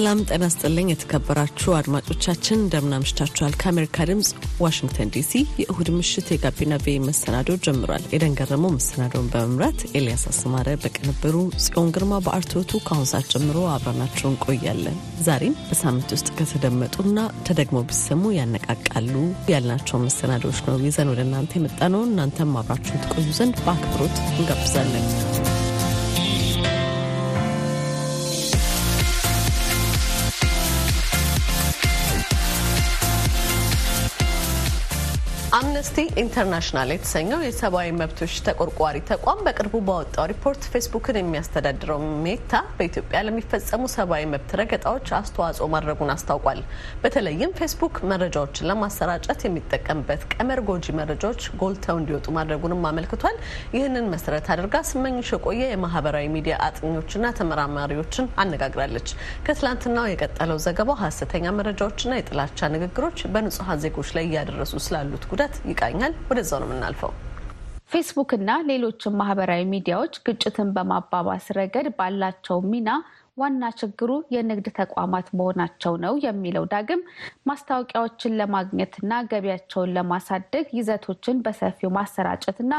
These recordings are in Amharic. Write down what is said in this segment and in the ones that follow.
ሰላም ጤና ስጥልኝ። የተከበራችሁ አድማጮቻችን እንደምን አምሽታችኋል? ከአሜሪካ ድምፅ ዋሽንግተን ዲሲ የእሁድ ምሽት የጋቢና ቬ መሰናዶ ጀምሯል። ኤደን ገረመው መሰናዶውን በመምራት ኤልያስ አስማረ በቅንብሩ፣ ጽዮን ግርማ በአርትዖቱ ከአሁን ሰዓት ጀምሮ አብረናችሁ እንቆያለን። ዛሬም በሳምንት ውስጥ ከተደመጡና ተደግሞ ቢሰሙ ያነቃቃሉ ያልናቸው መሰናዶዎች ነው ይዘን ወደ እናንተ የመጣ ነው። እናንተም አብራችሁን ትቆዩ ዘንድ በአክብሮት እንጋብዛለን። አምነስቲ ኢንተርናሽናል የተሰኘው የሰብአዊ መብቶች ተቆርቋሪ ተቋም በቅርቡ ባወጣው ሪፖርት ፌስቡክን የሚያስተዳድረው ሜታ በኢትዮጵያ ለሚፈጸሙ ሰብአዊ መብት ረገጣዎች አስተዋጽኦ ማድረጉን አስታውቋል። በተለይም ፌስቡክ መረጃዎችን ለማሰራጨት የሚጠቀምበት ቀመር ጎጂ መረጃዎች ጎልተው እንዲወጡ ማድረጉንም አመልክቷል። ይህንን መሰረት አድርጋ ስመኝሽ የቆየ የማህበራዊ ሚዲያ አጥኚዎችና ተመራማሪዎችን አነጋግራለች። ከትላንትናው የቀጠለው ዘገባው ሀሰተኛ መረጃዎችና የጥላቻ ንግግሮች በንጹሐን ዜጎች ላይ እያደረሱ ስላሉት ጉዳት ይቃኛል። ወደዛው ነው የምናልፈው። ፌስቡክ እና ሌሎችም ማህበራዊ ሚዲያዎች ግጭትን በማባባስ ረገድ ባላቸው ሚና ዋና ችግሩ የንግድ ተቋማት መሆናቸው ነው የሚለው ዳግም ማስታወቂያዎችን ለማግኘትና ገቢያቸውን ለማሳደግ ይዘቶችን በሰፊው ማሰራጨትና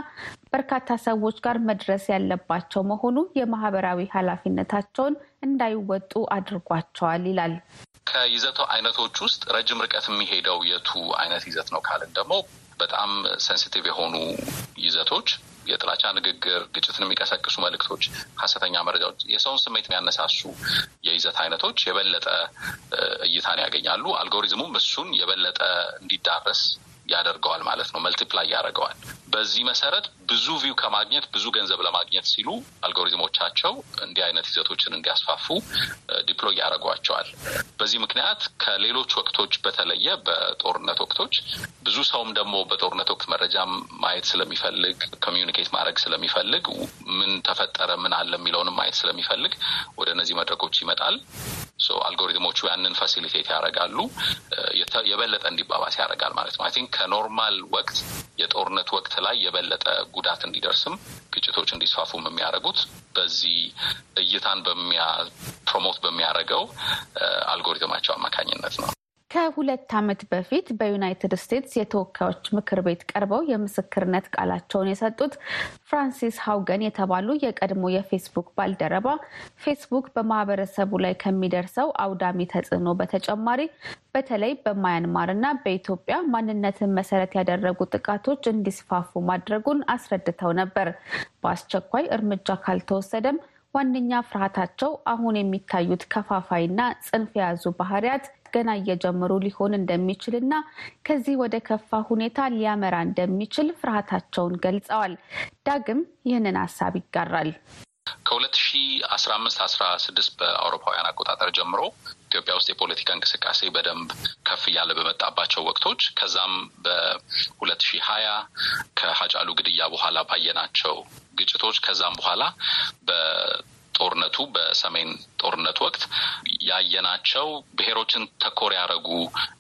በርካታ ሰዎች ጋር መድረስ ያለባቸው መሆኑ የማህበራዊ ኃላፊነታቸውን እንዳይወጡ አድርጓቸዋል ይላል። ከይዘቱ አይነቶች ውስጥ ረጅም ርቀት የሚሄደው የቱ አይነት ይዘት ነው ካልን ደግሞ በጣም sensitive የሆኑ ይዘቶች የጥላቻ ንግግር፣ ግጭትን የሚቀሰቅሱ መልእክቶች፣ ሀሰተኛ መረጃዎች፣ የሰውን ስሜት የሚያነሳሱ የይዘት አይነቶች የበለጠ እይታን ያገኛሉ። አልጎሪዝሙም እሱን የበለጠ እንዲዳረስ ያደርገዋል ማለት ነው። multiply ያደርገዋል። በዚህ መሰረት ብዙ view ከማግኘት ብዙ ገንዘብ ለማግኘት ሲሉ አልጎሪዝሞቻቸው እንዲህ አይነት ይዘቶችን እንዲያስፋፉ deploy ያደርጓቸዋል። በዚህ ምክንያት ከሌሎች ወቅቶች በተለየ በጦርነት ወቅቶች ብዙ ሰውም ደግሞ በጦርነት ወቅት መረጃ ማየት ስለሚፈልግ communicate ማድረግ ስለሚፈልግ ምን ተፈጠረ ምን አለ የሚለውንም ማየት ስለሚፈልግ ወደ እነዚህ መድረኮች ይመጣል። አልጎሪትሞቹ ያንን facilitate ያደርጋሉ፣ የበለጠ እንዲባባስ ያደርጋል ማለት ነው። I think ከ normal ወቅት የጦርነት ወቅት ላይ የበለጠ ጉዳት እንዲደርስም ግጭቶች እንዲስፋፉም የሚያደርጉት በዚህ እይታን በሚያ promote በሚያደርገው አልጎሪትማቸው አማካኝነት ነው። ከሁለት ዓመት በፊት በዩናይትድ ስቴትስ የተወካዮች ምክር ቤት ቀርበው የምስክርነት ቃላቸውን የሰጡት ፍራንሲስ ሀውገን የተባሉ የቀድሞ የፌስቡክ ባልደረባ ፌስቡክ በማህበረሰቡ ላይ ከሚደርሰው አውዳሚ ተጽዕኖ በተጨማሪ በተለይ በማያንማር እና በኢትዮጵያ ማንነትን መሰረት ያደረጉ ጥቃቶች እንዲስፋፉ ማድረጉን አስረድተው ነበር። በአስቸኳይ እርምጃ ካልተወሰደም ዋነኛ ፍርሃታቸው አሁን የሚታዩት ከፋፋይና ጽንፍ የያዙ ባህሪያት ገና እየጀመሩ ሊሆን እንደሚችል እና ከዚህ ወደ ከፋ ሁኔታ ሊያመራ እንደሚችል ፍርሃታቸውን ገልጸዋል። ዳግም ይህንን ሀሳብ ይጋራል። ከሁለት ሺ አስራ አምስት አስራ ስድስት በአውሮፓውያን አቆጣጠር ጀምሮ ኢትዮጵያ ውስጥ የፖለቲካ እንቅስቃሴ በደንብ ከፍ እያለ በመጣባቸው ወቅቶች ከዛም በሁለት ሺህ ሀያ ከሀጫሉ ግድያ በኋላ ባየናቸው ግጭቶች ከዛም በኋላ በጦርነቱ በሰሜን ጦርነት ወቅት ያየናቸው ብሔሮችን ተኮር ያደረጉ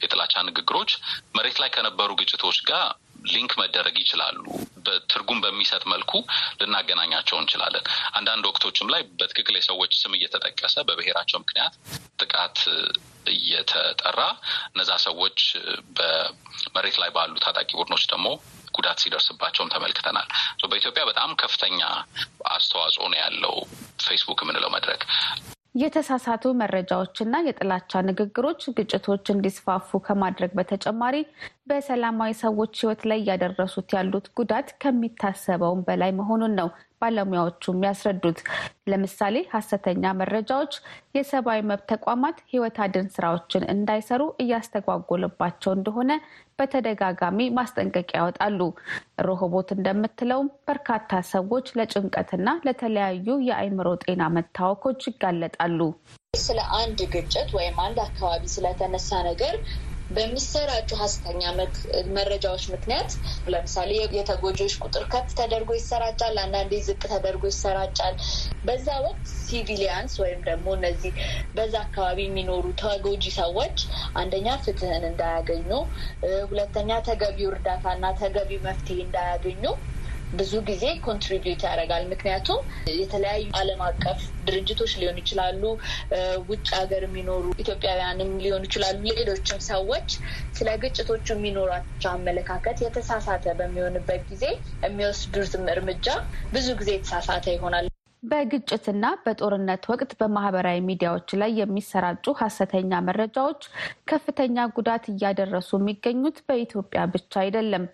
የጥላቻ ንግግሮች መሬት ላይ ከነበሩ ግጭቶች ጋር link መደረግ ይችላሉ። በትርጉም በሚሰጥ መልኩ ልናገናኛቸው እንችላለን። አንዳንድ ወቅቶችም ላይ በትክክል የሰዎች ስም እየተጠቀሰ በብሔራቸው ምክንያት ጥቃት እየተጠራ እነዛ ሰዎች በመሬት ላይ ባሉ ታጣቂ ቡድኖች ደግሞ ጉዳት ሲደርስባቸውም ተመልክተናል። በኢትዮጵያ በጣም ከፍተኛ አስተዋጽኦ ነው ያለው ፌስቡክ የምንለው መድረክ። የተሳሳቱ መረጃዎችና የጥላቻ ንግግሮች ግጭቶች እንዲስፋፉ ከማድረግ በተጨማሪ በሰላማዊ ሰዎች ሕይወት ላይ እያደረሱት ያሉት ጉዳት ከሚታሰበውም በላይ መሆኑን ነው ባለሙያዎቹ የሚያስረዱት። ለምሳሌ ሀሰተኛ መረጃዎች የሰብአዊ መብት ተቋማት ሕይወት አድን ስራዎችን እንዳይሰሩ እያስተጓጎለባቸው እንደሆነ በተደጋጋሚ ማስጠንቀቂያ ያወጣሉ። ሮሆቦት እንደምትለውም በርካታ ሰዎች ለጭንቀትና ለተለያዩ የአእምሮ ጤና መታወኮች ይጋለጣሉ። ስለ አንድ ግጭት ወይም አንድ አካባቢ ስለተነሳ ነገር በሚሰራጩ ሀሰተኛ መረጃዎች ምክንያት ለምሳሌ የተጎጂዎች ቁጥር ከፍ ተደርጎ ይሰራጫል፣ አንዳንዴ ዝቅ ተደርጎ ይሰራጫል። በዛ ወቅት ሲቪሊያንስ ወይም ደግሞ እነዚህ በዛ አካባቢ የሚኖሩ ተጎጂ ሰዎች አንደኛ ፍትህን እንዳያገኙ፣ ሁለተኛ ተገቢው እርዳታና ተገቢ መፍትሄ እንዳያገኙ ብዙ ጊዜ ኮንትሪቢዩት ያደርጋል። ምክንያቱም የተለያዩ ዓለም አቀፍ ድርጅቶች ሊሆኑ ይችላሉ፣ ውጭ ሀገር የሚኖሩ ኢትዮጵያውያንም ሊሆኑ ይችላሉ። ሌሎችም ሰዎች ስለ ግጭቶቹ የሚኖራቸው አመለካከት የተሳሳተ በሚሆንበት ጊዜ የሚወስዱትም እርምጃ ብዙ ጊዜ የተሳሳተ ይሆናል። በግጭትና በጦርነት ወቅት በማህበራዊ ሚዲያዎች ላይ የሚሰራጩ ሀሰተኛ መረጃዎች ከፍተኛ ጉዳት እያደረሱ የሚገኙት በኢትዮጵያ ብቻ አይደለም።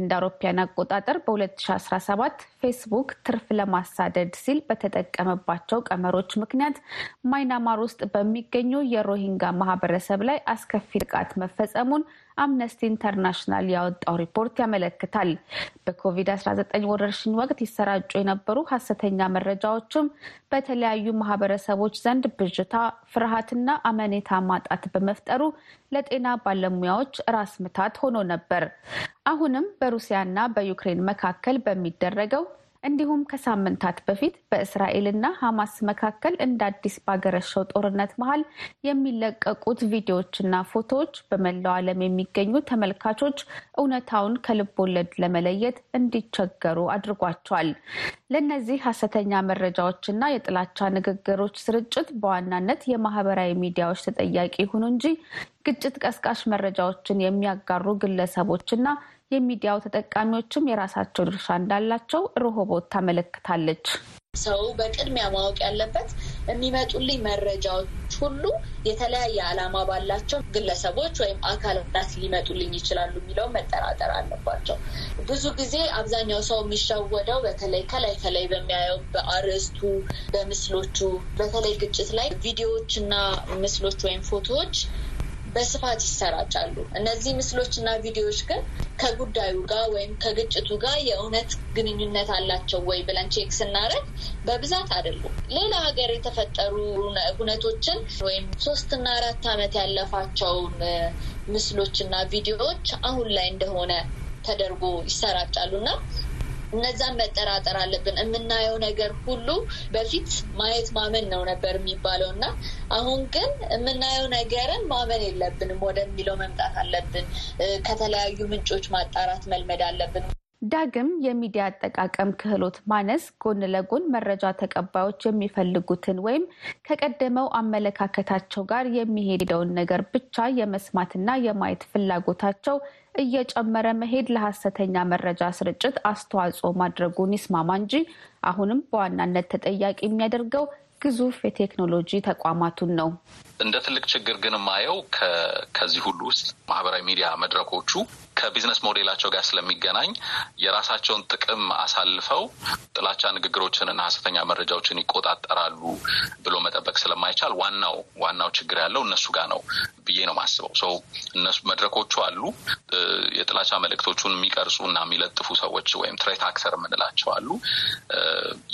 እንደ አውሮፓያን አቆጣጠር በ2017 ፌስቡክ ትርፍ ለማሳደድ ሲል በተጠቀመባቸው ቀመሮች ምክንያት ማይናማር ውስጥ በሚገኙ የሮሂንጂያ ማህበረሰብ ላይ አስከፊ ጥቃት መፈጸሙን አምነስቲ ኢንተርናሽናል ያወጣው ሪፖርት ያመለክታል። በኮቪድ-19 ወረርሽኝ ወቅት ይሰራጩ የነበሩ ሀሰተኛ መረጃዎችም በተለያዩ ማህበረሰቦች ዘንድ ብዥታ፣ ፍርሃትና አመኔታ ማጣት በመፍጠሩ ለጤና ባለሙያዎች ራስ ምታት ሆኖ ነበር። አሁንም በሩሲያና በዩክሬን መካከል በሚደረገው እንዲሁም ከሳምንታት በፊት በእስራኤልና ሐማስ መካከል እንደ አዲስ ባገረሸው ጦርነት መሀል የሚለቀቁት ቪዲዮዎችና ፎቶዎች በመላው ዓለም የሚገኙ ተመልካቾች እውነታውን ከልብ ወለድ ለመለየት እንዲቸገሩ አድርጓቸዋል። ለእነዚህ ሀሰተኛ መረጃዎችና የጥላቻ ንግግሮች ስርጭት በዋናነት የማህበራዊ ሚዲያዎች ተጠያቂ ይሁኑ እንጂ ግጭት ቀስቃሽ መረጃዎችን የሚያጋሩ ግለሰቦችና የሚዲያው ተጠቃሚዎችም የራሳቸው ድርሻ እንዳላቸው ሮሆቦት ታመለክታለች። ሰው በቅድሚያ ማወቅ ያለበት የሚመጡልኝ መረጃዎች ሁሉ የተለያየ ዓላማ ባላቸው ግለሰቦች ወይም አካላት ሊመጡልኝ ይችላሉ የሚለው መጠራጠር አለባቸው። ብዙ ጊዜ አብዛኛው ሰው የሚሸወደው በተለይ ከላይ ከላይ በሚያየው በአርዕስቱ፣ በምስሎቹ በተለይ ግጭት ላይ ቪዲዮዎች እና ምስሎች ወይም ፎቶዎች በስፋት ይሰራጫሉ። እነዚህ ምስሎች እና ቪዲዮዎች ግን ከጉዳዩ ጋር ወይም ከግጭቱ ጋር የእውነት ግንኙነት አላቸው ወይ ብለን check ስናደርግ በብዛት አይደሉም። ሌላ ሀገር የተፈጠሩ እውነቶችን ወይም ሶስትና አራት ዓመት ያለፋቸውን ምስሎች እና ቪዲዮዎች አሁን ላይ እንደሆነ ተደርጎ ይሰራጫሉ እና እነዛን መጠራጠር አለብን። የምናየው ነገር ሁሉ በፊት ማየት ማመን ነው ነበር የሚባለው እና አሁን ግን የምናየው ነገርን ማመን የለብንም ወደሚለው መምጣት አለብን። ከተለያዩ ምንጮች ማጣራት መልመድ አለብን። ዳግም የሚዲያ አጠቃቀም ክህሎት ማነስ ጎን ለጎን መረጃ ተቀባዮች የሚፈልጉትን ወይም ከቀደመው አመለካከታቸው ጋር የሚሄደውን ነገር ብቻ የመስማትና የማየት ፍላጎታቸው እየጨመረ መሄድ ለሀሰተኛ መረጃ ስርጭት አስተዋጽኦ ማድረጉን ይስማማ እንጂ አሁንም በዋናነት ተጠያቂ የሚያደርገው ግዙፍ የቴክኖሎጂ ተቋማቱን ነው። እንደ ትልቅ ችግር ግን የማየው ከዚህ ሁሉ ውስጥ ማህበራዊ ሚዲያ መድረኮቹ ከቢዝነስ ሞዴላቸው ጋር ስለሚገናኝ የራሳቸውን ጥቅም አሳልፈው ጥላቻ ንግግሮችንና ሀሰተኛ መረጃዎችን ይቆጣጠራሉ ብሎ መጠበቅ ስለማይቻል ዋናው ዋናው ችግር ያለው እነሱ ጋር ነው ብዬ ነው የማስበው። ሰው እነሱ መድረኮቹ አሉ። የጥላቻ መልእክቶቹን የሚቀርጹ እና የሚለጥፉ ሰዎች ወይም threat actor የምንላቸው አሉ።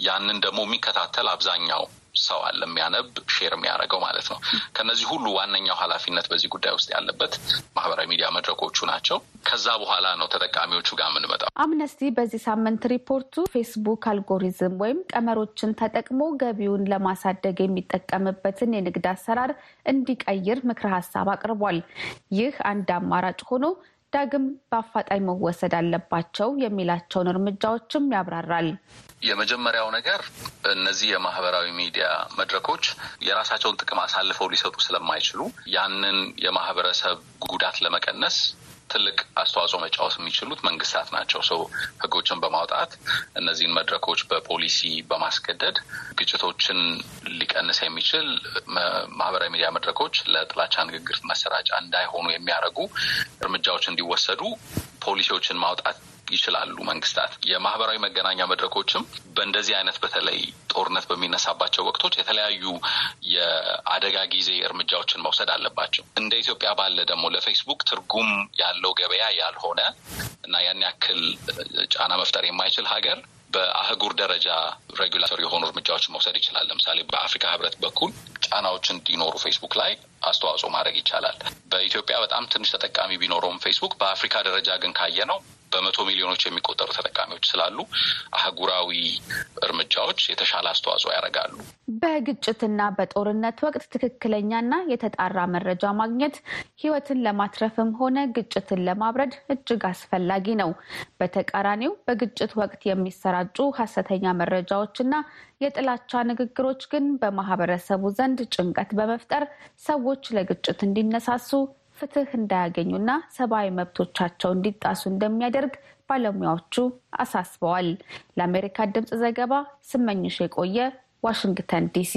ያንን ደግሞ የሚከታተል አብዛኛው ሰው አለ የሚያነብ share የሚያደርገው ማለት ነው። ከነዚህ ሁሉ ዋነኛው ኃላፊነት በዚህ ጉዳይ ውስጥ ያለበት ማህበራዊ ሚዲያ መድረኮቹ ናቸው። ከዛ በኋላ ነው ተጠቃሚዎቹ ጋር የምንመጣው። አምነስቲ በዚህ ሳምንት ሪፖርቱ ፌስቡክ አልጎሪዝም ወይም ቀመሮችን ተጠቅሞ ገቢውን ለማሳደግ የሚጠቀምበትን የንግድ አሰራር እንዲቀይር ምክረ ሀሳብ አቅርቧል። ይህ አንድ አማራጭ ሆኖ ዳግም በአፋጣኝ መወሰድ አለባቸው የሚላቸውን እርምጃዎችም ያብራራል። የመጀመሪያው ነገር እነዚህ የማህበራዊ ሚዲያ መድረኮች የራሳቸውን ጥቅም አሳልፈው ሊሰጡ ስለማይችሉ ያንን የማህበረሰብ ጉዳት ለመቀነስ ትልቅ አስተዋጽኦ መጫወት የሚችሉት መንግስታት ናቸው። ሰው ህጎችን በማውጣት እነዚህን መድረኮች በፖሊሲ በማስገደድ ግጭቶችን ሊቀንስ የሚችል ማህበራዊ ሚዲያ መድረኮች ለጥላቻ ንግግር መሰራጫ እንዳይሆኑ የሚያደርጉ እርምጃዎች እንዲወሰዱ ፖሊሲዎችን ማውጣት ይችላሉ መንግስታት። የማህበራዊ መገናኛ መድረኮችም በእንደዚህ አይነት በተለይ ጦርነት በሚነሳባቸው ወቅቶች የተለያዩ የአደጋ ጊዜ እርምጃዎችን መውሰድ አለባቸው። እንደ ኢትዮጵያ ባለ ደግሞ ለፌስቡክ ትርጉም ያለው ገበያ ያልሆነ እና ያን ያክል ጫና መፍጠር የማይችል ሀገር በአህጉር ደረጃ regulatory የሆኑ እርምጃዎችን መውሰድ ይችላል። ለምሳሌ በአፍሪካ ህብረት በኩል ጫናዎች እንዲኖሩ ፌስቡክ ላይ አስተዋጽኦ ማድረግ ይቻላል። በኢትዮጵያ በጣም ትንሽ ተጠቃሚ ቢኖረውም ፌስቡክ በአፍሪካ ደረጃ ግን ካየ ነው በመቶ ሚሊዮኖች የሚቆጠሩ ተጠቃሚዎች ስላሉ አህጉራዊ እርምጃዎች የተሻለ አስተዋጽኦ ያደርጋሉ። በግጭትና በጦርነት ወቅት ትክክለኛና የተጣራ መረጃ ማግኘት ሕይወትን ለማትረፍም ሆነ ግጭትን ለማብረድ እጅግ አስፈላጊ ነው። በተቃራኒው በግጭት ወቅት የሚሰራጩ ሀሰተኛ መረጃዎችና የጥላቻ ንግግሮች ግን በማህበረሰቡ ዘንድ ጭንቀት በመፍጠር ሰዎች ለግጭት እንዲነሳሱ ፍትህ እንዳያገኙና ሰብአዊ መብቶቻቸው እንዲጣሱ እንደሚያደርግ ባለሙያዎቹ አሳስበዋል። ለአሜሪካ ድምፅ ዘገባ ስመኝሽ የቆየ ዋሽንግተን ዲሲ።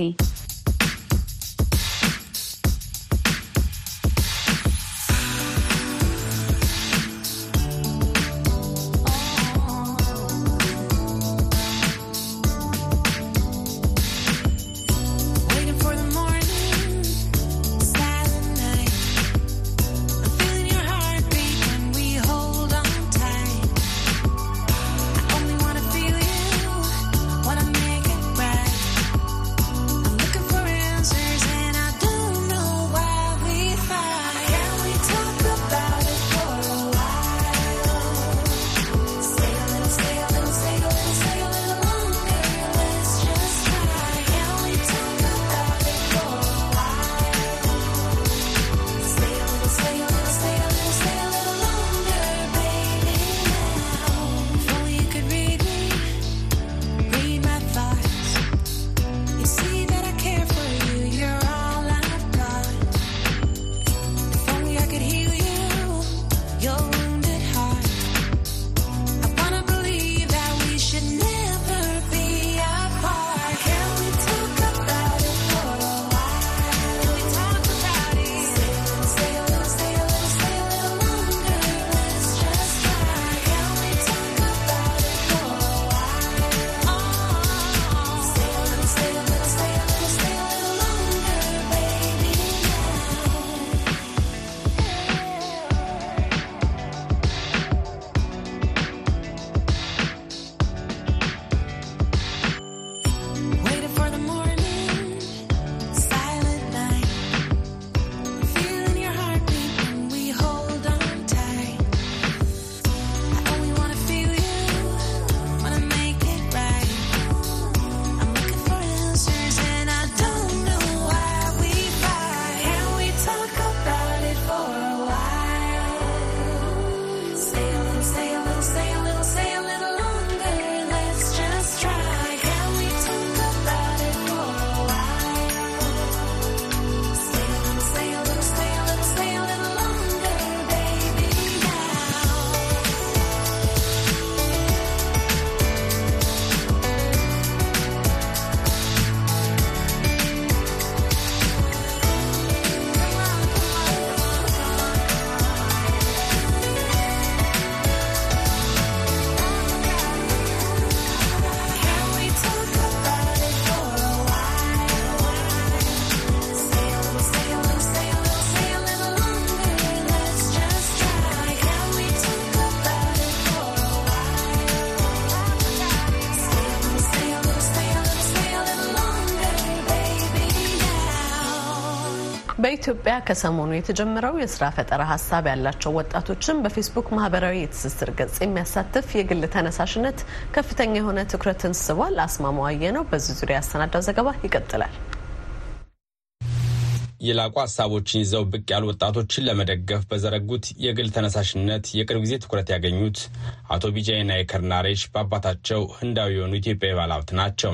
በኢትዮጵያ ከሰሞኑ የተጀመረው የስራ ፈጠራ ሀሳብ ያላቸው ወጣቶችን በፌስቡክ ማህበራዊ የትስስር ገጽ የሚያሳትፍ የግል ተነሳሽነት ከፍተኛ የሆነ ትኩረትን ስቧል። አስማማዋየ ነው በዚህ ዙሪያ ያሰናዳው ዘገባ ይቀጥላል። የላቁ ሀሳቦችን ይዘው ብቅ ያሉ ወጣቶችን ለመደገፍ በዘረጉት የግል ተነሳሽነት የቅርብ ጊዜ ትኩረት ያገኙት አቶ ቢጃይና የከርናሬሽ በአባታቸው ህንዳዊ የሆኑ ኢትዮጵያዊ ባለሀብት ናቸው።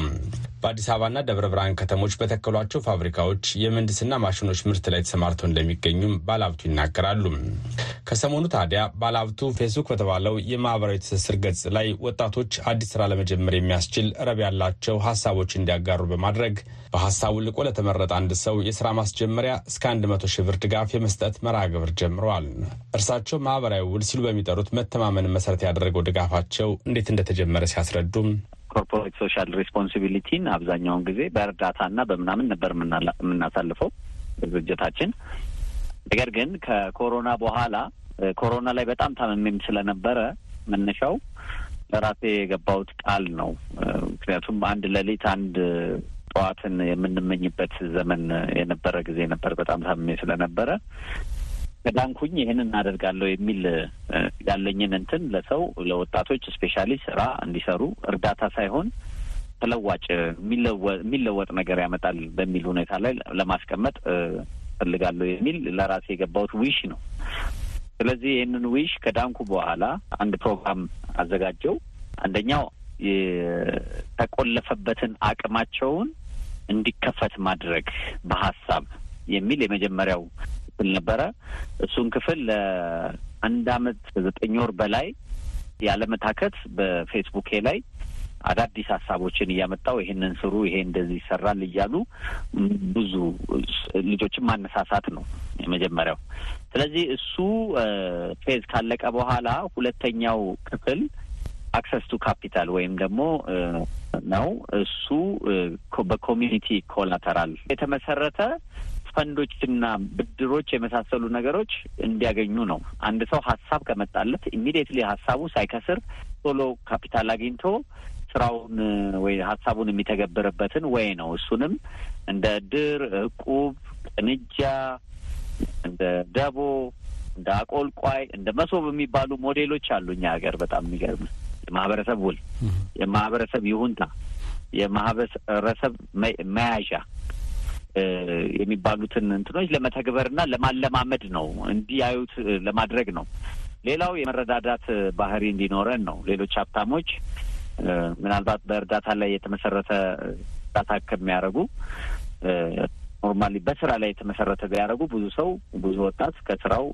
በአዲስ አበባና ደብረ ብርሃን ከተሞች በተከሏቸው ፋብሪካዎች የምህንድስና ማሽኖች ምርት ላይ ተሰማርተው እንደሚገኙም ባለሀብቱ ይናገራሉ። ከሰሞኑ ታዲያ ባለሀብቱ ፌስቡክ በተባለው የማህበራዊ ትስስር ገጽ ላይ ወጣቶች አዲስ ስራ ለመጀመር የሚያስችል ረብ ያላቸው ሀሳቦች እንዲያጋሩ በማድረግ በሀሳቡ ልቆ ለተመረጠ አንድ ሰው የስራ ማስጀመሪያ እስከ አንድ መቶ ሺህ ብር ድጋፍ የመስጠት መርሃ ግብር ጀምረዋል። እርሳቸው ማህበራዊ ውል ሲሉ በሚጠሩት መተማመንን መሰረት ያደረገው ድጋፋቸው እንዴት እንደተጀመረ ሲያስረዱም corporate social responsibility ን አብዛኛውን ጊዜ በእርዳታና በምናምን ነበር የምናሳልፈው ድርጅታችን። ነገር ግን ከኮሮና በኋላ ኮሮና ላይ በጣም ታምሜም ስለነበረ መነሻው ለራሴ የገባሁት ቃል ነው። ምክንያቱም አንድ ሌሊት አንድ ጠዋትን የምንመኝበት ዘመን የነበረ ጊዜ ነበር። በጣም ታምሜ ስለነበረ ከዳንኩኝ ይህንን አደርጋለሁ የሚል ያለኝን እንትን ለሰው ለወጣቶች specially ስራ እንዲሰሩ እርዳታ ሳይሆን ተለዋጭ የሚለወጥ ነገር ያመጣል በሚል ሁኔታ ላይ ለማስቀመጥ እፈልጋለሁ የሚል ለራሴ የገባሁት wish ነው። ስለዚህ ይህንን wish ከዳንኩ በኋላ አንድ ፕሮግራም አዘጋጀው። አንደኛው የተቆለፈበትን አቅማቸውን እንዲከፈት ማድረግ በሀሳብ የሚል የመጀመሪያው ክፍል ነበረ። እሱን ክፍል ለአንድ አመት ዘጠኝ ወር በላይ ያለመታከት በፌስቡኬ ላይ አዳዲስ ሀሳቦችን እያመጣው ይሄንን ስሩ፣ ይሄ እንደዚህ ይሰራል እያሉ ብዙ ልጆችን ማነሳሳት ነው የመጀመሪያው። ስለዚህ እሱ phase ካለቀ በኋላ ሁለተኛው ክፍል access to capital ወይም ደግሞ ነው እሱ በ community collateral የተመሰረተ ፈንዶችና ብድሮች የመሳሰሉ ነገሮች እንዲያገኙ ነው። አንድ ሰው ሀሳብ ከመጣለት immediately ሀሳቡ ሳይከስር ቶሎ ካፒታል አግኝቶ ስራውን ወይ ሀሳቡን የሚተገብርበትን ወይ ነው። እሱንም እንደ ድር፣ እቁብ፣ ቅንጅ፣ እንደ ደቦ፣ እንደ አቆልቋይ፣ እንደ መሶብ የሚባሉ ሞዴሎች አሉ እኛ ሀገር። በጣም የሚገርም የማህበረሰብ ውል፣ የማህበረሰብ ይሁንታ፣ የማህበረሰብ መያዣ የሚባሉትን እንትኖች ለመተግበርና ለማለማመድ ነው፣ እንዲያዩት ለማድረግ ነው። ሌላው የመረዳዳት ባህሪ እንዲኖረን ነው። ሌሎች ሀብታሞች ምናልባት በእርዳታ ላይ የተመሰረተ እርዳታ ከሚያደርጉ ኖርማሊ በስራ ላይ የተመሰረተ ቢያደርጉ ብዙ ሰው ብዙ ወጣት ከስራው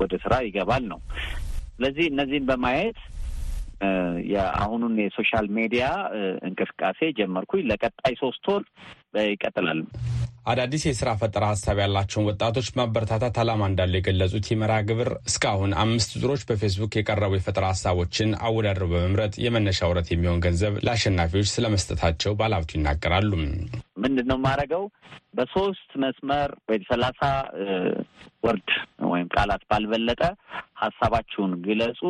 ወደ ስራ ይገባል ነው። ስለዚህ እነዚህን በማየት የአሁኑን የ social media እንቅስቃሴ ጀመርኩኝ። ለቀጣይ ሶስት ወር ይቀጥላል። አዳዲስ የስራ ፈጠራ ሀሳብ ያላቸውን ወጣቶች ማበረታታት ዓላማ እንዳለው የገለጹት የመርሃ ግብር እስካሁን አምስት ዙሮች በፌስቡክ የቀረቡ የፈጠራ ሀሳቦችን አወዳድረው በመምረጥ የመነሻ ወረት የሚሆን ገንዘብ ለአሸናፊዎች ስለመስጠታቸው ባለሀብቱ ይናገራሉ። ምንድን ነው የማደርገው? በሶስት መስመር ወይ ሰላሳ word ወይም ቃላት ባልበለጠ ሀሳባችሁን ግለጹ።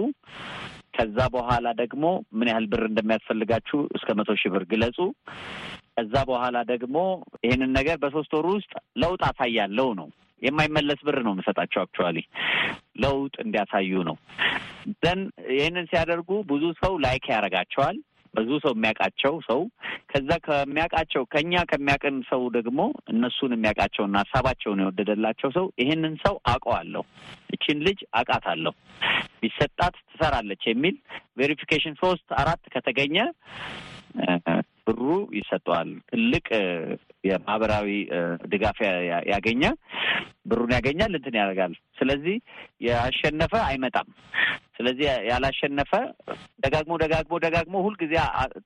ከዛ በኋላ ደግሞ ምን ያህል ብር እንደሚያስፈልጋችሁ እስከ መቶ ሺህ ብር ግለጹ። ከዛ በኋላ ደግሞ ይህንን ነገር በሶስት ወር ውስጥ ለውጥ አሳያለሁ ነው። የማይመለስ ብር ነው የምሰጣቸው። actually ለውጥ እንዲያሳዩ ነው። then ይህንን ሲያደርጉ ብዙ ሰው like ያደርጋቸዋል። ብዙ ሰው የሚያውቃቸው ሰው ከዛ ከሚያውቃቸው ከኛ ከሚያውቅን ሰው ደግሞ እነሱን የሚያውቃቸውና ሀሳባቸውን የወደደላቸው ሰው ይህንን ሰው አውቀዋለሁ፣ እችን ልጅ አውቃታለሁ፣ ቢሰጣት ትሰራለች የሚል verification ሶስት አራት ከተገኘ ብሩ ይሰጠዋል። ትልቅ የማህበራዊ ድጋፍ ያገኘ ብሩን ያገኛል፣ እንትን ያደርጋል። ስለዚህ ያሸነፈ አይመጣም። ስለዚህ ያላሸነፈ ደጋግሞ ደጋግሞ ደጋግሞ ሁልጊዜ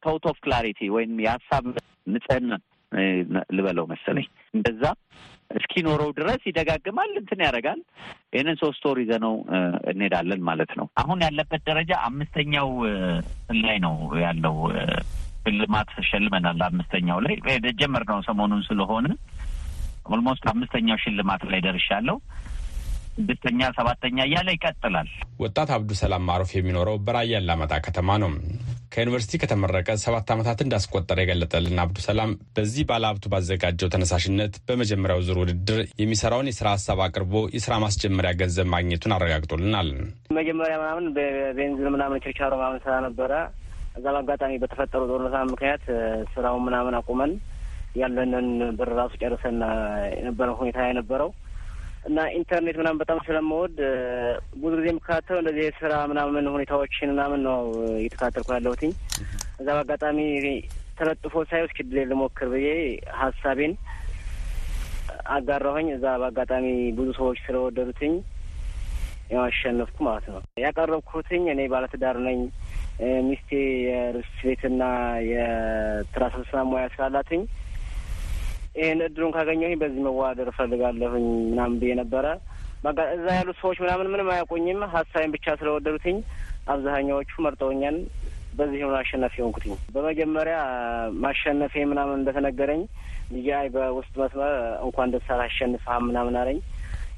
thought of clarity ወይም የሀሳብ ንጽህና ልበለው መሰለኝ እንደዛ እስኪኖረው ድረስ ይደጋግማል፣ እንትን ያደርጋል። ይህንን ሶስት ወር ይዘነው እንሄዳለን ማለት ነው። አሁን ያለበት ደረጃ አምስተኛው ላይ ነው ያለው። ሽልማት ሸልመናል። አምስተኛው ላይ የጀመርነው ሰሞኑን ስለሆነ almost አምስተኛው ሽልማት ላይ ደርሻለሁ። ስድስተኛ፣ ሰባተኛ እያለ ይቀጥላል። ወጣት አብዱ ሰላም ማሩፍ የሚኖረው በራያ አላማጣ ከተማ ነው። ከዩኒቨርሲቲ ከተመረቀ ሰባት ዓመታት እንዳስቆጠረ የገለጠልን አብዱ ሰላም በዚህ ባለሀብቱ ባዘጋጀው ተነሳሽነት በመጀመሪያው ዙር ውድድር የሚሰራውን የስራ ሀሳብ አቅርቦ የስራ ማስጀመሪያ ገንዘብ ማግኘቱን አረጋግጦልናል። መጀመሪያ ምናምን በቤንዚን ምናምን ችርቻሮ ምናምን ስራ ነበረ። እዛ በአጋጣሚ በተፈጠሩ ጦርነት ምክንያት ስራውን ምናምን አቁመን ያለንን ብር ራሱ ጨርሰን የነበረ ሁኔታ የነበረው እና ኢንተርኔት ምናምን በጣም ስለምወድ ብዙ ጊዜ የምከታተለው እንደዚህ የስራ ምናምን ሁኔታዎችን ምናምን ነው እየተከታተልኩ ያለሁትኝ። እዛ በአጋጣሚ ተለጥፎ ሳይ እስኪ ድሌ ልሞክር ብዬ ሀሳቤን አጋራሁኝ። እዛ በአጋጣሚ ብዙ ሰዎች ስለወደዱትኝ ያው አሸነፍኩ ማለት ነው። ያቀረብኩትኝ እኔ ባለትዳር ነኝ። ሚስቴ የርስ ቤትና የትራንስፖርት ሙያ ስላላትኝ ይህን እድሉን ካገኘሁኝ በዚህ መዋደር እፈልጋለሁኝ ምናምን ብዬ ነበረ። እዛ ያሉት ሰዎች ምናምን ምንም አያውቁኝም። ሀሳቤን ብቻ ስለወደዱትኝ አብዛኛዎቹ መርጠውኛል። በዚህ ሆኖ አሸናፊ ሆንኩትኝ። በመጀመሪያ ማሸነፌ ምናምን እንደተነገረኝ ልጅአይ በውስጥ መስመር እንኳን ደስ አለህ አሸንፈሃል ምናምን አለኝ።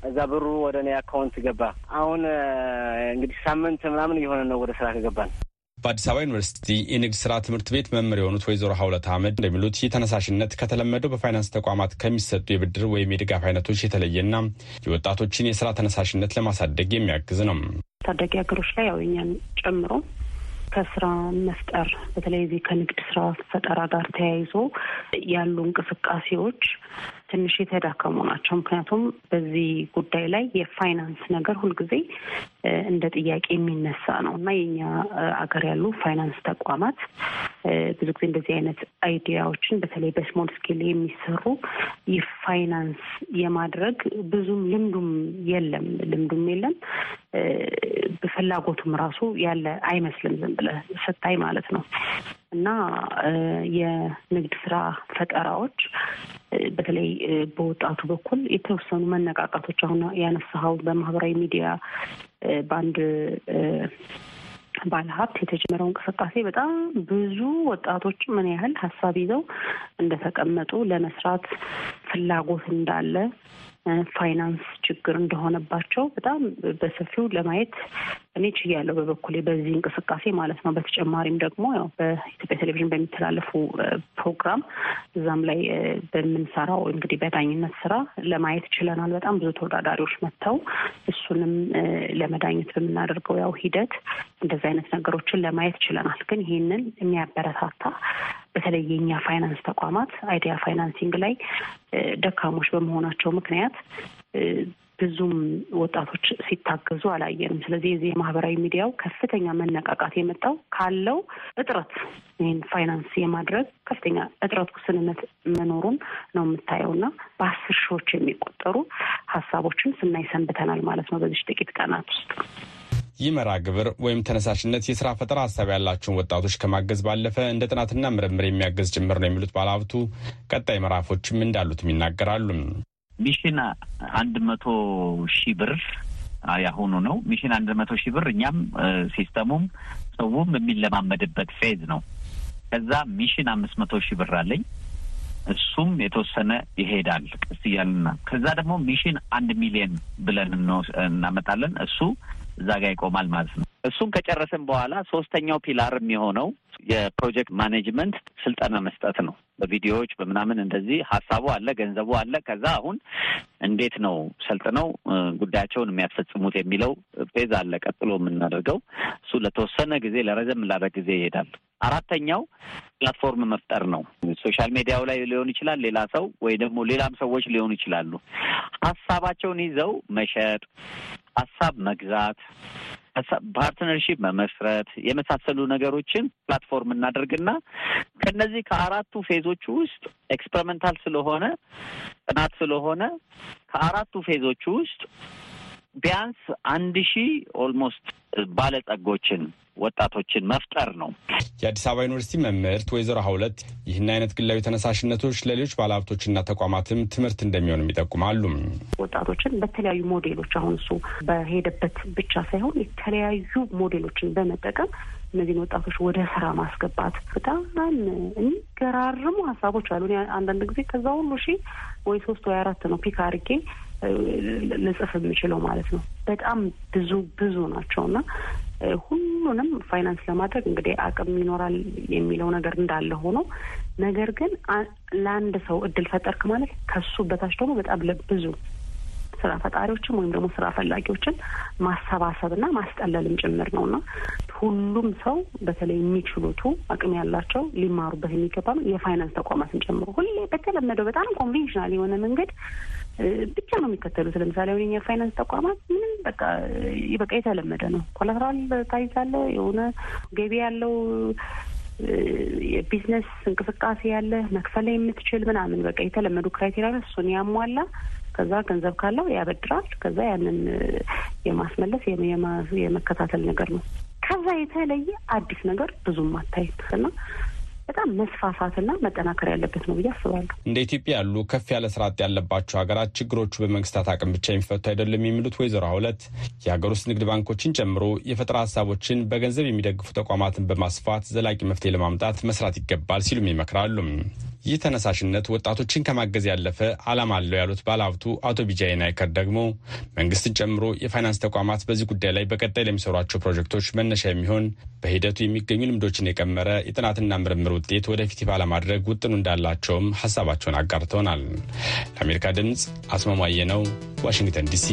እዛ ብሩ ወደ እኔ account ገባ። አሁን እንግዲህ ሳምንት ምናምን እየሆነ ነው ወደ ስራ ከገባን። በአዲስ አበባ ዩኒቨርሲቲ የንግድ ስራ ትምህርት ቤት መምህር የሆኑት ወይዘሮ ሀውለት አህመድ እንደሚሉት ይህ ተነሳሽነት ከተለመደው በፋይናንስ ተቋማት ከሚሰጡ የብድር ወይም የድጋፍ አይነቶች የተለየና የወጣቶችን የስራ ተነሳሽነት ለማሳደግ የሚያግዝ ነው። ታዳጊ ሀገሮች ላይ ያው እኛን ጨምሮ ከስራ መፍጠር በተለይ ከንግድ ስራ ፈጠራ ጋር ተያይዞ ያሉ እንቅስቃሴዎች ትንሽ የተዳከሙ ናቸው። ምክንያቱም በዚህ ጉዳይ ላይ የፋይናንስ ነገር ሁልጊዜ እንደ ጥያቄ የሚነሳ ነው እና የኛ አገር ያሉ ፋይናንስ ተቋማት ብዙ ጊዜ እንደዚህ አይነት idea ዎችን በተለይ በ small scale የሚሰሩ የፋይናንስ የማድረግ ብዙም ልምዱም የለም ልምዱም የለም። ፍላጎቱም ራሱ ያለ አይመስልም ዝም ብለህ ስታይ ማለት ነው። እና የንግድ ስራ ፈጠራዎች በተለይ በወጣቱ በኩል የተወሰኑ መነቃቃቶች አሁን ያነሳኸው በማህበራዊ ሚዲያ በአንድ ባለሀብት የተጀመረው እንቅስቃሴ በጣም ብዙ ወጣቶች ምን ያህል ሀሳብ ይዘው እንደተቀመጡ ለመስራት ፍላጎት እንዳለ ፋይናንስ ችግር እንደሆነባቸው በጣም በሰፊው ለማየት እኔ ችያለሁ በበኩሌ በዚህ እንቅስቃሴ ማለት ነው። በተጨማሪም ደግሞ ያው በኢትዮጵያ ቴሌቪዥን በሚተላለፉ ፕሮግራም እዛም ላይ በምንሰራው እንግዲህ በዳኝነት ስራ ለማየት ችለናል። በጣም ብዙ ተወዳዳሪዎች መጥተው እሱንም ለመዳኘት በምናደርገው ያው ሂደት እንደዚህ አይነት ነገሮችን ለማየት ችለናል። ግን ይህንን የሚያበረታታ በተለይ የኛ ፋይናንስ ተቋማት idea financing ላይ ደካሞች በመሆናቸው ምክንያት ብዙም ወጣቶች ሲታገዙ አላየንም። ስለዚህ የዚህ የማህበራዊ ሚዲያው ከፍተኛ መነቃቃት የመጣው ካለው እጥረት ይህን ፋይናንስ የማድረግ ከፍተኛ እጥረት ውስንነት መኖሩን ነው የምታየው እና በአስር ሺዎች የሚቆጠሩ ሀሳቦችን ስናይ ሰንብተናል ማለት ነው በዚህ ጥቂት ቀናት ውስጥ። ይህ መርሃ ግብር ወይም ተነሳሽነት የስራ ፈጠራ ሀሳብ ያላቸውን ወጣቶች ከማገዝ ባለፈ እንደ ጥናትና ምርምር የሚያገዝ ጭምር ነው የሚሉት ባለሀብቱ ቀጣይ ምዕራፎችም እንዳሉትም ይናገራሉ። mission አንድ መቶ ሺህ ብር ያሁኑ ነው። mission አንድ መቶ ሺህ ብር እኛም system ኡም ሰውም የሚለማመድበት phase ነው። ከዛ mission አምስት መቶ ሺህ ብር አለኝ። እሱም የተወሰነ ይሄዳል ቀስ እያልና ከዛ ደግሞ mission አንድ ሚሊየን ብለን እናመጣለን። እሱ እዛ ጋር ይቆማል ማለት ነው። እሱን ከጨረስን በኋላ ሶስተኛው pillar የሚሆነው የ project management ስልጠና መስጠት ነው። በቪዲዮዎች በምናምን እንደዚህ ሀሳቡ አለ፣ ገንዘቡ አለ። ከዛ አሁን እንዴት ነው ሰልጥነው ጉዳያቸውን የሚያስፈጽሙት የሚለው phase አለ። ቀጥሎ የምናደርገው እሱ ለተወሰነ ጊዜ ለረዘም ላለ ጊዜ ይሄዳል። አራተኛው platform መፍጠር ነው። social media ው ላይ ሊሆን ይችላል፣ ሌላ ሰው ወይ ደግሞ ሌላም ሰዎች ሊሆኑ ይችላሉ። ሀሳባቸውን ይዘው መሸጥ፣ ሀሳብ መግዛት partnership መመስረት የመሳሰሉ ነገሮችን platform እናደርግና ከነዚህ ከአራቱ phase ኦች ውስጥ experimental ስለሆነ ጥናት ስለሆነ ከአራቱ phase ኦች ውስጥ ቢያንስ አንድ ሺህ almost ባለጸጎችን ወጣቶችን መፍጠር ነው። የአዲስ አበባ ዩኒቨርሲቲ መምህርት ወይዘሮ ሀውለት ይህን አይነት ግላዊ ተነሳሽነቶች ለሌሎች ባለሀብቶችና ተቋማትም ትምህርት እንደሚሆንም ይጠቁማሉ። ወጣቶችን በተለያዩ ሞዴሎች አሁን እሱ በሄደበት ብቻ ሳይሆን የተለያዩ ሞዴሎችን በመጠቀም እነዚህን ወጣቶች ወደ ስራ ማስገባት በጣም የሚገራርሙ ሀሳቦች አሉ። አንዳንድ ጊዜ ከዛ ሁሉ ሺ ወይ ሶስት ወይ አራት ነው ፒክ አድርጌ ልጽፍ የምችለው ማለት ነው። በጣም ብዙ ብዙ ናቸው እና ሁሉንም ፋይናንስ ለማድረግ እንግዲህ አቅም ይኖራል የሚለው ነገር እንዳለ ሆኖ ነገር ግን ለአንድ ሰው እድል ፈጠርክ ማለት ከሱ በታች ደግሞ በጣም ብዙ ስራ ፈጣሪዎችን ወይም ደግሞ ስራ ፈላጊዎችን ማሰባሰብና ማስጠለልም ጭምር ነው እና ሁሉም ሰው በተለይ የሚችሉቱ አቅም ያላቸው ሊማሩበት የሚገባ ነው። የፋይናንስ ተቋማትን ጨምሮ ሁሌ በተለመደው በጣም conventional የሆነ መንገድ ብቻ ነው የሚከተሉት። ለምሳሌ አሁን የኛ ፋይናንስ ተቋማት ምንም በቃ በቃ የተለመደ ነው። collateral ታስይዛለህ የሆነ ገቢ ያለው የቢዝነስ እንቅስቃሴ ያለ መክፈል የምትችል ምናምን በቃ የተለመዱ criteria እሱን ያሟላ ከዛ ገንዘብ ካለው ያበድራል። ከዛ ያንን የማስመለስ የመከታተል ነገር ነው። ከዛ የተለየ አዲስ ነገር ብዙም አታይም እና በጣም መስፋፋትና መጠናከር ያለበት ነው ብዬ አስባለሁ። እንደ ኢትዮጵያ ያሉ ከፍ ያለ ስርዓት ያለባቸው ሀገራት ችግሮቹ በመንግስታት አቅም ብቻ የሚፈቱ አይደለም የሚሉት ወይዘሮ ሀውለት የሀገር ውስጥ ንግድ ባንኮችን ጨምሮ የፈጠራ ሀሳቦችን በገንዘብ የሚደግፉ ተቋማትን በማስፋት ዘላቂ መፍትሄ ለማምጣት መስራት ይገባል ሲሉም ይመክራሉ። ይህ ተነሳሽነት ወጣቶችን ከማገዝ ያለፈ ዓላማ አለው ያሉት ባለሀብቱ አቶ ቢጃይ ናይከር ደግሞ መንግስትን ጨምሮ የፋይናንስ ተቋማት በዚህ ጉዳይ ላይ በቀጣይ ለሚሰሯቸው ፕሮጀክቶች መነሻ የሚሆን በሂደቱ የሚገኙ ልምዶችን የቀመረ የጥናትና ምርምር ውጤት ወደፊት ይፋ ለማድረግ ውጥኑ እንዳላቸውም ሀሳባቸውን አጋርተውናል። ለአሜሪካ ድምፅ አስማማየ ነው፣ ዋሽንግተን ዲሲ።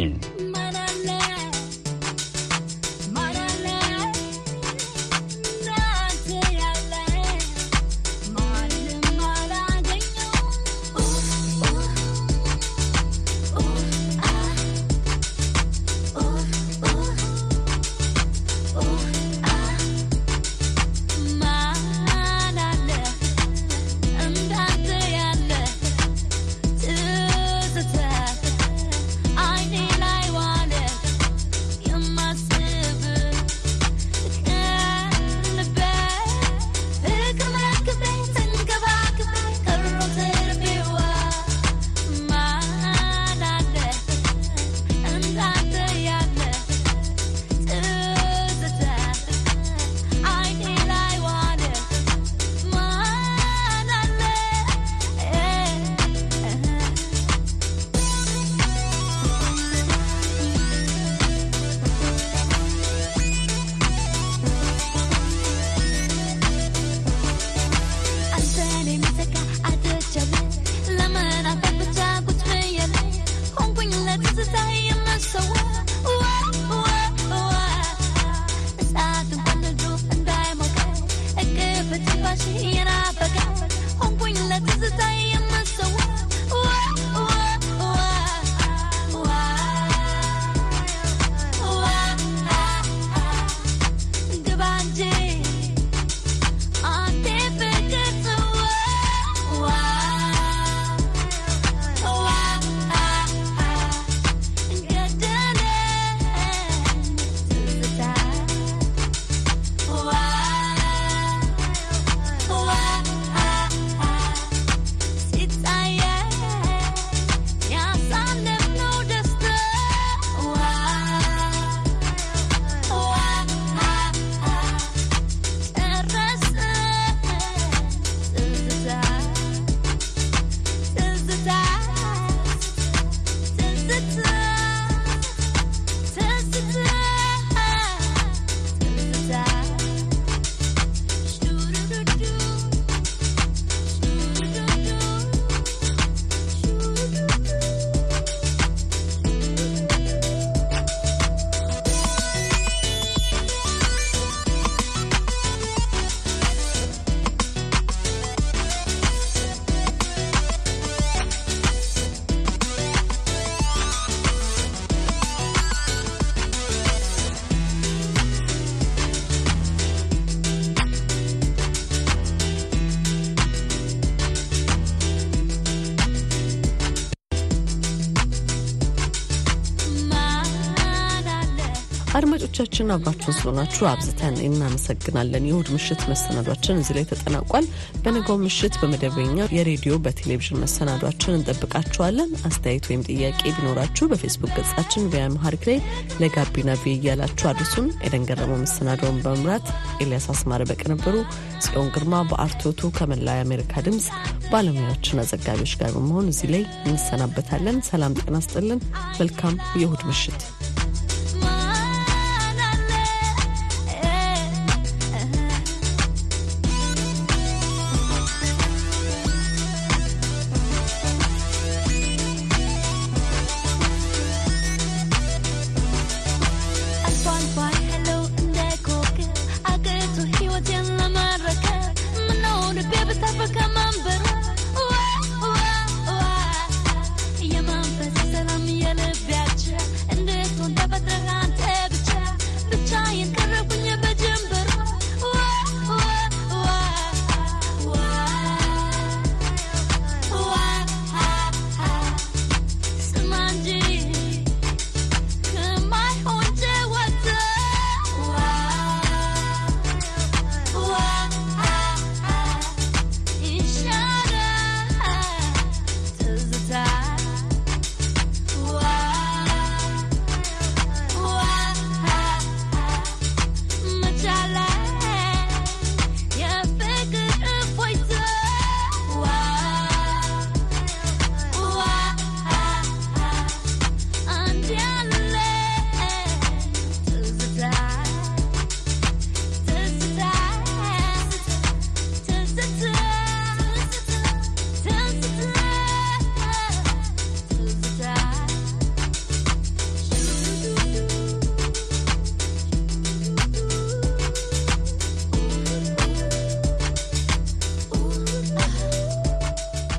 አድማጮቻችን አብራችሁን ስለሆናችሁ አብዝተን እናመሰግናለን። የእሁድ ምሽት መሰናዷችን እዚህ ላይ ተጠናቋል። በነገው ምሽት በመደበኛ የሬዲዮ በቴሌቪዥን መሰናዷችን እንጠብቃችኋለን። አስተያየት ወይም ጥያቄ ቢኖራችሁ በፌስቡክ ገጻችን ቪያ መሀሪክ ላይ ለጋቢና ቪ እያላችሁ አድርሱን። ኤደን ገረመው መሰናዶውን በመምራት ኤልያስ አስማረ በቅንብሩ፣ ጽዮን ግርማ በአርቶቱ ከመላ የአሜሪካ ድምፅ ባለሙያዎችና ዘጋቢዎች ጋር በመሆን እዚህ ላይ እንሰናበታለን። ሰላም ጤና ስጥልን። መልካም የእሁድ ምሽት